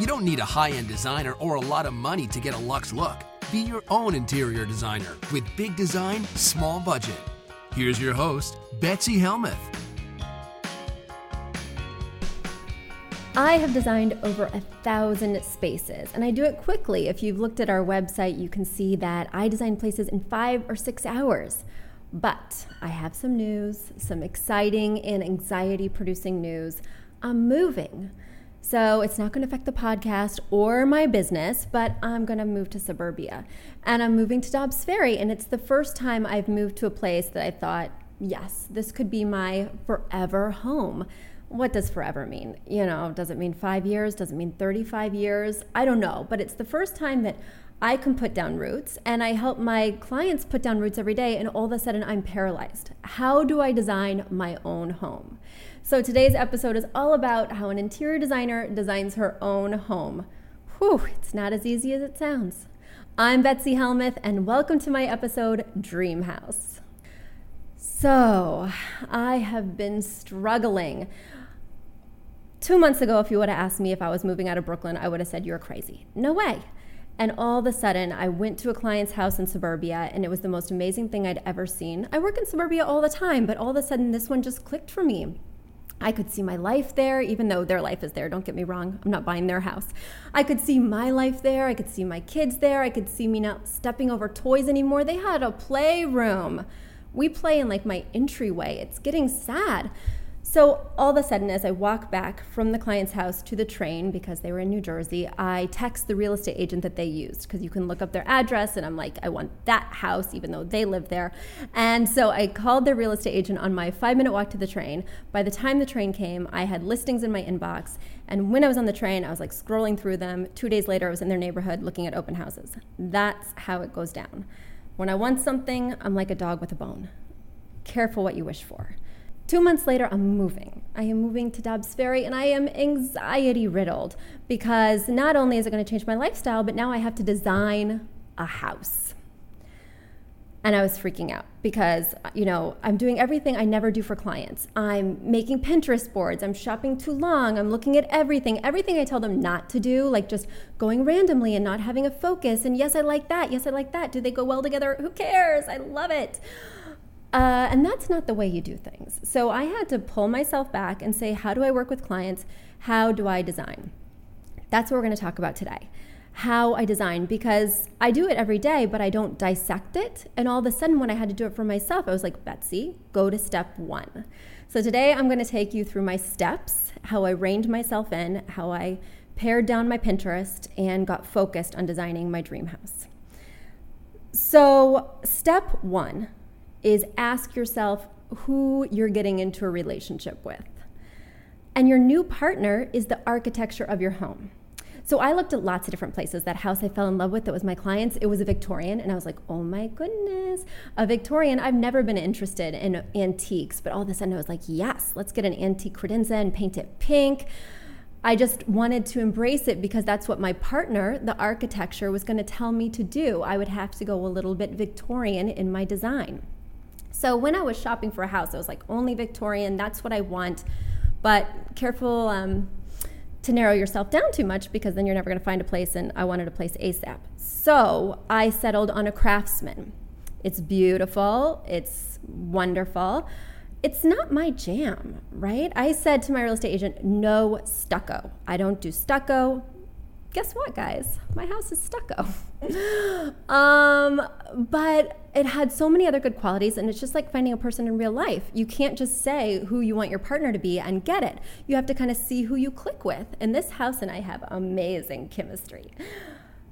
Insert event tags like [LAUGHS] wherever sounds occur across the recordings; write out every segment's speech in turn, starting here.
You don't need a high end designer or a lot of money to get a luxe look. Be your own interior designer with big design, small budget. Here's your host, Betsy Helmuth. I have designed over a thousand spaces, and I do it quickly. If you've looked at our website, you can see that I design places in five or six hours. But I have some news, some exciting and anxiety producing news. I'm moving. So it's not going to affect the podcast or my business, but I'm going to move to suburbia. And I'm moving to Dobbs Ferry. And it's the first time I've moved to a place that I thought, yes, this could be my forever home. What does forever mean? You know, does it mean five years? Does it mean 35 years? I don't know. But it's the first time that I can put down roots and I help my clients put down roots every day, and all of a sudden I'm paralyzed. How do I design my own home? So today's episode is all about how an interior designer designs her own home. Whew, it's not as easy as it sounds. I'm Betsy Helmuth, and welcome to my episode Dream House. So, I have been struggling. Two months ago, if you would have asked me if I was moving out of Brooklyn, I would have said, You're crazy. No way. And all of a sudden, I went to a client's house in suburbia, and it was the most amazing thing I'd ever seen. I work in suburbia all the time, but all of a sudden, this one just clicked for me. I could see my life there, even though their life is there. Don't get me wrong, I'm not buying their house. I could see my life there. I could see my kids there. I could see me not stepping over toys anymore. They had a playroom. We play in like my entryway. It's getting sad. So all of a sudden, as I walk back from the client's house to the train because they were in New Jersey, I text the real estate agent that they used because you can look up their address, and I'm like, I want that house, even though they live there. And so I called their real estate agent on my five minute walk to the train. By the time the train came, I had listings in my inbox, and when I was on the train, I was like scrolling through them. Two days later, I was in their neighborhood looking at open houses. That's how it goes down. When I want something, I'm like a dog with a bone. Careful what you wish for. Two months later, I'm moving. I am moving to Dobbs Ferry and I am anxiety riddled because not only is it going to change my lifestyle, but now I have to design a house. And I was freaking out because, you know, I'm doing everything I never do for clients. I'm making Pinterest boards. I'm shopping too long. I'm looking at everything, everything I tell them not to do, like just going randomly and not having a focus. And yes, I like that. Yes, I like that. Do they go well together? Who cares? I love it. Uh, and that's not the way you do things. So I had to pull myself back and say, how do I work with clients? How do I design? That's what we're going to talk about today. How I design, because I do it every day, but I don't dissect it. And all of a sudden, when I had to do it for myself, I was like, Betsy, go to step one. So today I'm going to take you through my steps, how I reined myself in, how I pared down my Pinterest, and got focused on designing my dream house. So, step one is ask yourself who you're getting into a relationship with. And your new partner is the architecture of your home. So I looked at lots of different places. That house I fell in love with that was my client's, it was a Victorian. And I was like, oh my goodness, a Victorian. I've never been interested in antiques, but all of a sudden I was like, yes, let's get an antique credenza and paint it pink. I just wanted to embrace it because that's what my partner, the architecture, was going to tell me to do. I would have to go a little bit Victorian in my design. So when I was shopping for a house, I was like, only Victorian, that's what I want. But careful um, to narrow yourself down too much because then you're never going to find a place, and I wanted a place ASAP. So I settled on a craftsman. It's beautiful, it's wonderful. It's not my jam, right? I said to my real estate agent, no stucco. I don't do stucco, guess what, guys? My house is stucco. [LAUGHS] um, but it had so many other good qualities, and it's just like finding a person in real life. You can't just say who you want your partner to be and get it. You have to kind of see who you click with. And this house and I have amazing chemistry.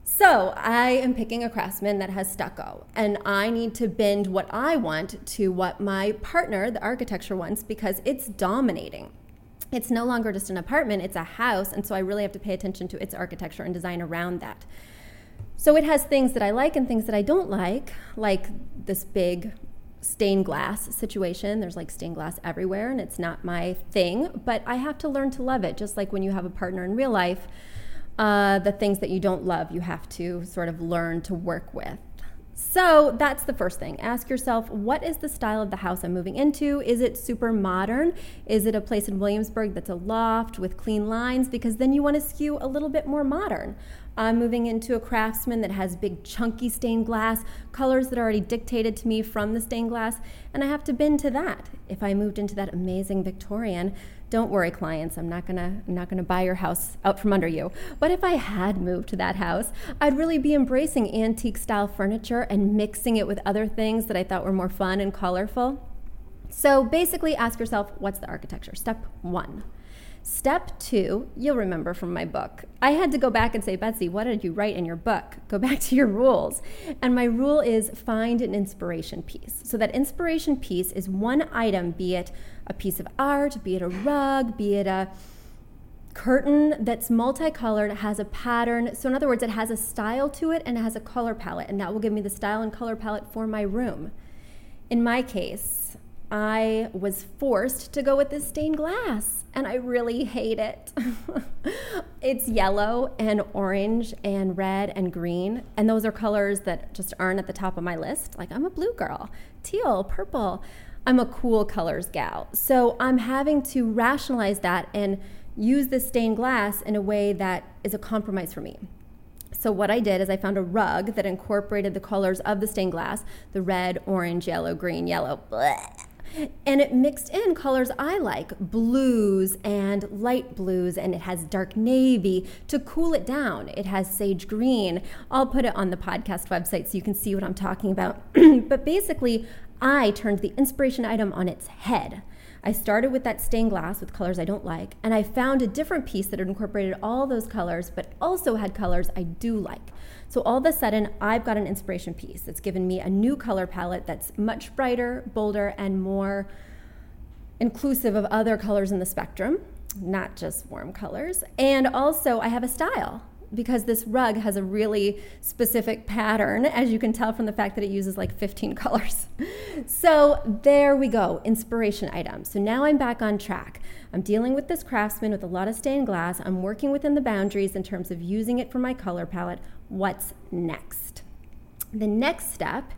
So I am picking a craftsman that has stucco, and I need to bend what I want to what my partner, the architecture, wants because it's dominating it's no longer just an apartment, it's a house. And so I really have to pay attention to its architecture and design around that. So it has things that I like and things that I don't like, like this big stained glass situation. There's like stained glass everywhere, and it's not my thing, but I have to learn to love it. Just like when you have a partner in real life, uh, the things that you don't love, you have to sort of learn to work with. So that's the first thing. Ask yourself, what is the style of the house I'm moving into? Is it super modern? Is it a place in Williamsburg that's a loft with clean lines? Because then you want to skew a little bit more modern. I'm moving into a craftsman that has big chunky stained glass, colors that are already dictated to me from the stained glass, and I have to bend to that. If I moved into that amazing Victorian, don't worry clients, I'm not to I'm not to buy your house out from under you. But if I had moved to that house, I'd really be embracing antique style furniture and mixing it with other things that I thought were more fun and colorful. So basically ask yourself, what's the architecture? Step 1. Step two, you'll remember from my book. I had to go back and say, Betsy, what did you write in your book? Go [LAUGHS] back to your rules. And my rule is find an inspiration piece. So that inspiration piece is one item, be it a piece of art, be it a rug, be it a curtain that's multicolored, has a pattern. So, in other words, it has a style to it and it has a color palette, and that will give me the style and color palette for my room. In my case, I was forced to go with this stained glass and I really hate it. [LAUGHS] it's yellow and orange and red and green, and those are colors that just aren't at the top of my list. Like, I'm a blue girl, teal, purple. I'm a cool colors gal. So I'm having to rationalize that and use this stained glass in a way that is a compromise for me. So what I did is I found a rug that incorporated the colors of the stained glass, the red, orange, yellow, green, yellow. Bleh and it mixed in colors I like blues and light blues, and it has dark navy to cool it down. It has sage green. I'll put it on the podcast website so you can see what I'm talking about. [CLEARS THROAT] but basically, I turned the inspiration item on its head. I started with that stained glass with colors I don't like, and I found a different piece that incorporated all those colors, but also had colors I do like. So all of a sudden, I've got an inspiration piece that's given me a new color palette that's much brighter, bolder, and more inclusive of other colors in the spectrum, not just warm colors. And also, I have a style because this rug has a really specific pattern, as you can tell from the fact that it uses like 15 [LAUGHS] colors. So there we go, inspiration item. So now I'm back on track. I'm dealing with this craftsman with a lot of stained glass. I'm working within the boundaries in terms of using it for my color palette. What's next? The next step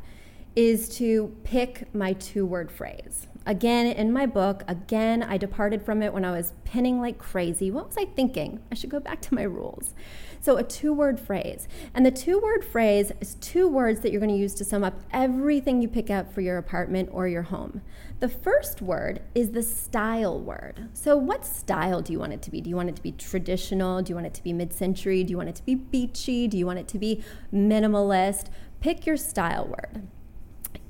is to pick my two word phrase. Again, in my book, again, I departed from it when I was pinning like crazy. What was I thinking? I should go back to my rules. So, a two word phrase. And the two word phrase is two words that you're going to use to sum up everything you pick up for your apartment or your home. The first word is the style word. So, what style do you want it to be? Do you want it to be traditional? Do you want it to be mid century? Do you want it to be beachy? Do you want it to be minimalist? Pick your style word.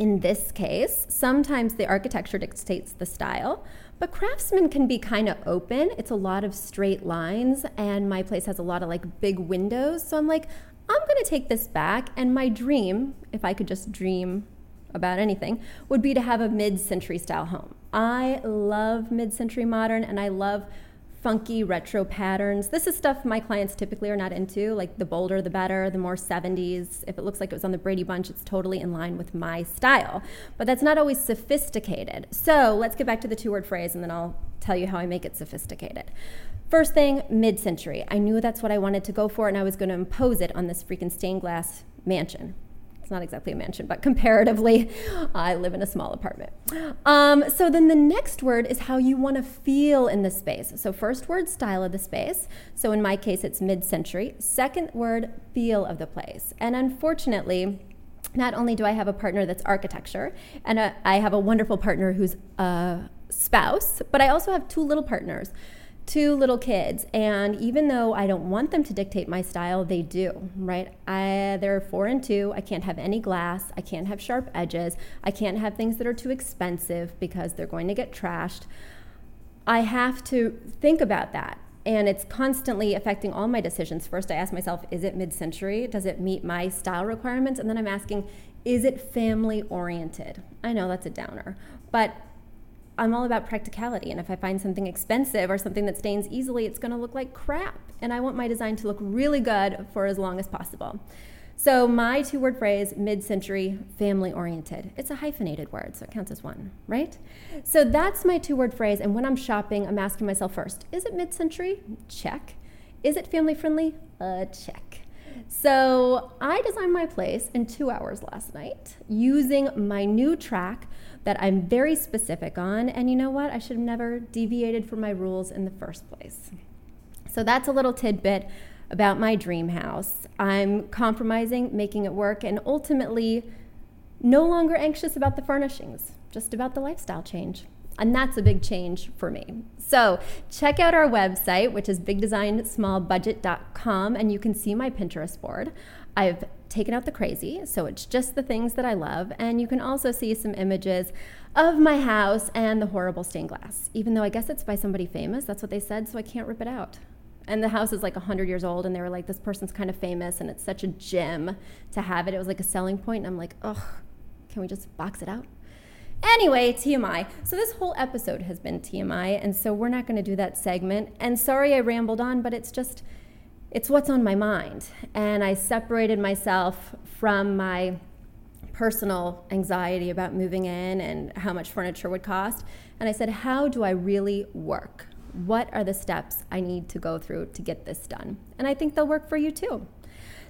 In this case, sometimes the architecture dictates the style, but craftsmen can be kind of open. It's a lot of straight lines, and my place has a lot of like big windows. So I'm like, I'm gonna take this back. And my dream, if I could just dream about anything, would be to have a mid century style home. I love mid century modern, and I love funky retro patterns. This is stuff my clients typically are not into, like the bolder the better, the more 70s. If it looks like it was on the Brady Bunch, it's totally in line with my style. But that's not always sophisticated. So let's get back to the two word phrase and then I'll tell you how I make it sophisticated. First thing, mid century. I knew that's what I wanted to go for and I was going to impose it on this freaking stained glass mansion it's not exactly a mansion, but comparatively, [LAUGHS] I live in a small apartment. Um, so then the next word is how you want to feel in the space. So first word, style of the space. So in my case, it's mid-century. Second word, feel of the place. And unfortunately, not only do I have a partner that's architecture, and a, I have a wonderful partner who's a spouse, but I also have two little partners two little kids and even though i don't want them to dictate my style they do right? I, they're four and two. I can't have any glass. I can't have sharp edges. I can't have things that are too expensive because they're going to get trashed. I have to think about that and it's constantly affecting all my decisions. First i ask myself is it mid-century? Does it meet my style requirements? And then i'm asking is it family oriented i know that's a downer but I'm all about practicality. And if I find something expensive or something that stains easily, it's going to look like crap. And I want my design to look really good for as long as possible. So, my two word phrase, mid century, family oriented, it's a hyphenated word, so it counts as one, right? So, that's my two word phrase. And when I'm shopping, I'm asking myself first is it mid century? Check. Is it family friendly? Uh, check. So I designed my place in two hours last night using my new track that I'm very specific on. And you know what? I should have never deviated from my rules in the first place. So that's a little tidbit about my dream house. I'm compromising, making it work, and ultimately no longer anxious about the furnishings, just about the lifestyle change. And that's a big change for me. So check out our website, which is bigdesignsmallbudget.com, and you can see my Pinterest board. I've taken out the crazy, so it's just the things that I love. And you can also see some images of my house and the horrible stained glass, even though I guess it's by somebody famous. That's what they said, so I can't rip it out. And the house is like 100 years old, and they were like, this person's kind of famous, and it's such a gem to have it. It was like a selling point, and I'm like, ugh, can we just box it out? Anyway, TMI. So this whole episode has been TMI, and so we're not going to do that segment. And sorry I rambled on, but it's just, it's what's on my mind. And I separated myself from my personal anxiety about moving in and how much furniture would cost. And I said, how do I really work? What are the steps I need to go through to get this done? And I think they'll work for you too.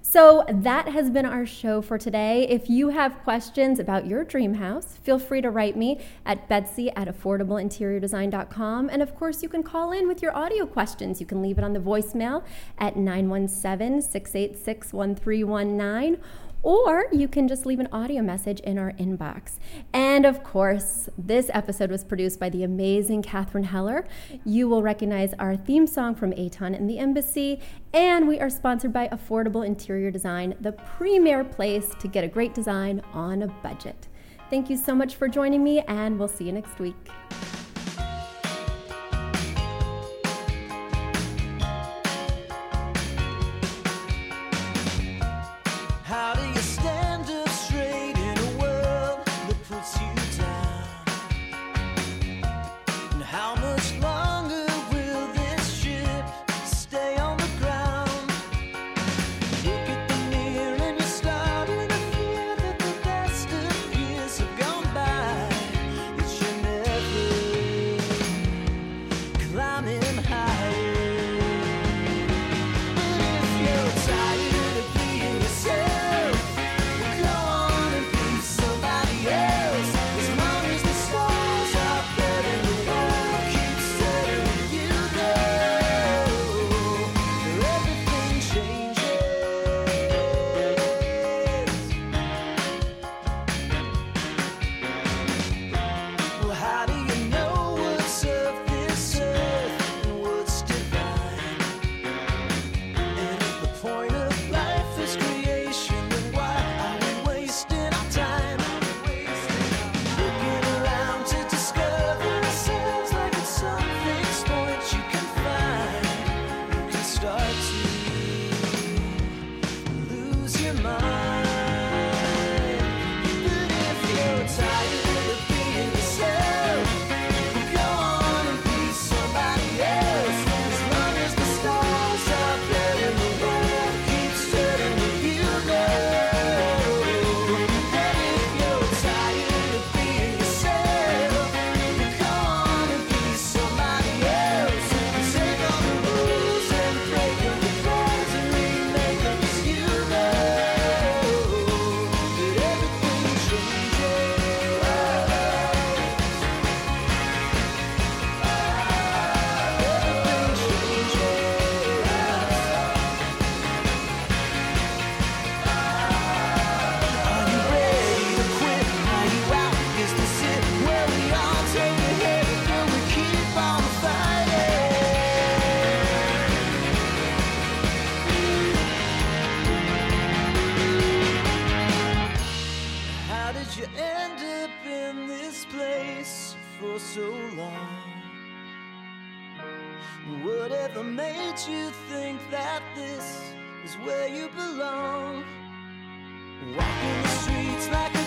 So that has been our show for today. If you have questions about your dream house, feel free to write me at betsy at affordableinteriordesign.com. And of course, you can call in with your audio questions. You can leave it on the voicemail at 917 686 1319 or you can just leave an audio message in our inbox. And of course, this episode was produced by the amazing Catherine Heller. You will recognize our theme song from Aton and the Embassy, and we are sponsored by Affordable Interior Design, the premier place to get a great design on a budget. Thank you so much for joining me, and we'll see you next week. Whatever made you think that this is where you belong? Walking the streets like